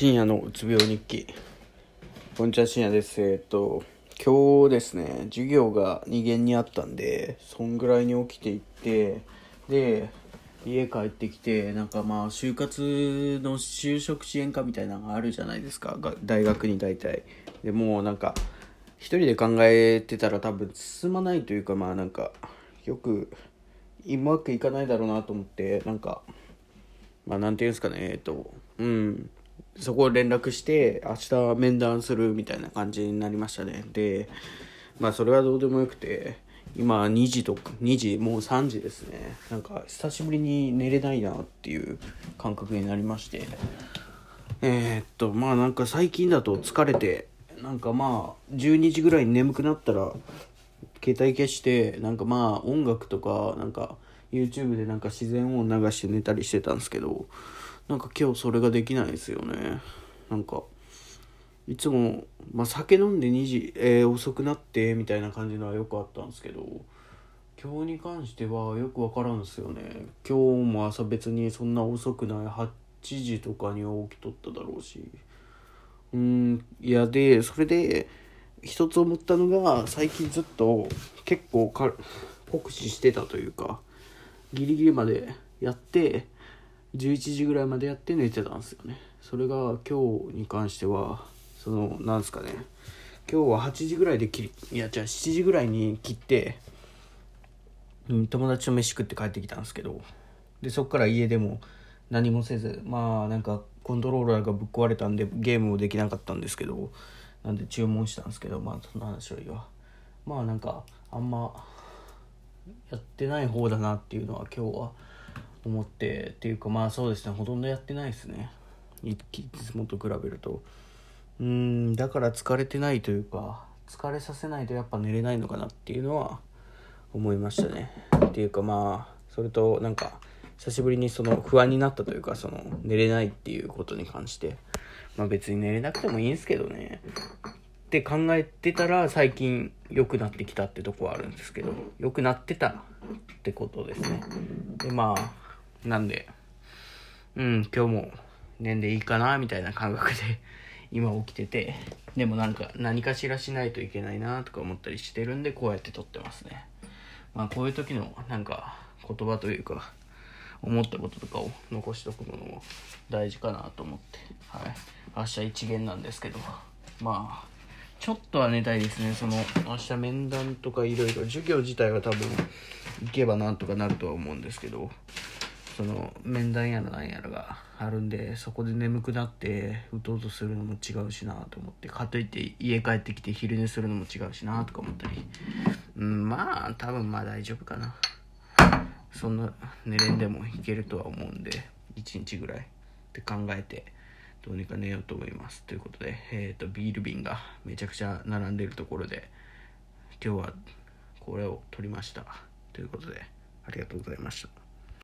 深夜のうつ病日記。こんにちは深夜です。えっと今日ですね授業が2限にあったんでそんぐらいに起きていってで家帰ってきてなんかまあ就活の就職支援課みたいなのがあるじゃないですか。大学に大体。でもうなんか一人で考えてたら多分進まないというかまあなんかよくうまくいかないだろうなと思ってなんかまあなんていうんですかねえっとうん。そこを連絡して明日面談するみたいな感じになりましたね。でまあそれはどうでもよくて今2時とか2時もう3時ですね。なんか久しぶりに寝れないなっていう感覚になりまして。えー、っとまあなんか最近だと疲れてなんかまあ12時ぐらいに眠くなったら携帯消してなんかまあ音楽とかなんか YouTube でなんか自然音流して寝たりしてたんですけどなんか今日それができないですよね。なんかいつも、まあ、酒飲んで2時、えー、遅くなってみたいな感じのはよくあったんですけど今日に関してはよく分からんですよね。今日も朝別にそんな遅くない。8時とかに起きとっただろうし。うんいやでそれで一つ思ったのが最近ずっと結構か酷使してたというかギリギリまでやって11時ぐらいまでやって寝てたんですよね。それが今日に関してはそのなんですかね。今日は8時ぐらいで切りいやじゃあ7時ぐらいに切って、うん、友達と飯食って帰ってきたんですけどでそっから家でも何もせずまあなんかコントローラーがぶっ壊れたんでゲームもできなかったんですけどなんで注文したんですけどまあその話はいいわ。まあなんかあんまやってない方だなっていうのは今日は思ってっていうかまあそうですねほとんどやってないですね。いつもと比べると。うんだから疲れてないというか疲れさせないとやっぱ寝れないのかなっていうのは思いましたね。っていうかまあそれとなんか久しぶりにその不安になったというかその寝れないっていうことに関して。まあ別に寝れなくてもいいんですけどね。って考えてたら最近良くなってきたってとこはあるんですけど良くなってたってことですね。でまあなんで、うん、今日も寝んでいいかな、みたいな感覚で 今起きてて、でもなんか何かしらしないといけないなとか思ったりしてるんで、こうやって撮ってますね。まあこういう時のなんか言葉というか、思ったこととかを残しとくのも大事かなと思って、はい。明日一元なんですけど、まあ、ちょっとは寝たいですね。その、明日面談とかいろいろ、授業自体は多分行けばなんとかなるとは思うんですけど、その面談やらなんやらがあるんでそこで眠くなって打とうとするのも違うしなと思ってかといって家帰ってきて昼寝するのも違うしなとか思ったり。うんまあ多分まあ大丈夫かな。そんな寝れんでもいけるとは思うんで1日ぐらいって考えてどうにか寝ようと思いますということで、えー、とビール瓶がめちゃくちゃ並んでるところで今日はこれを取りましたということでありがとうございました。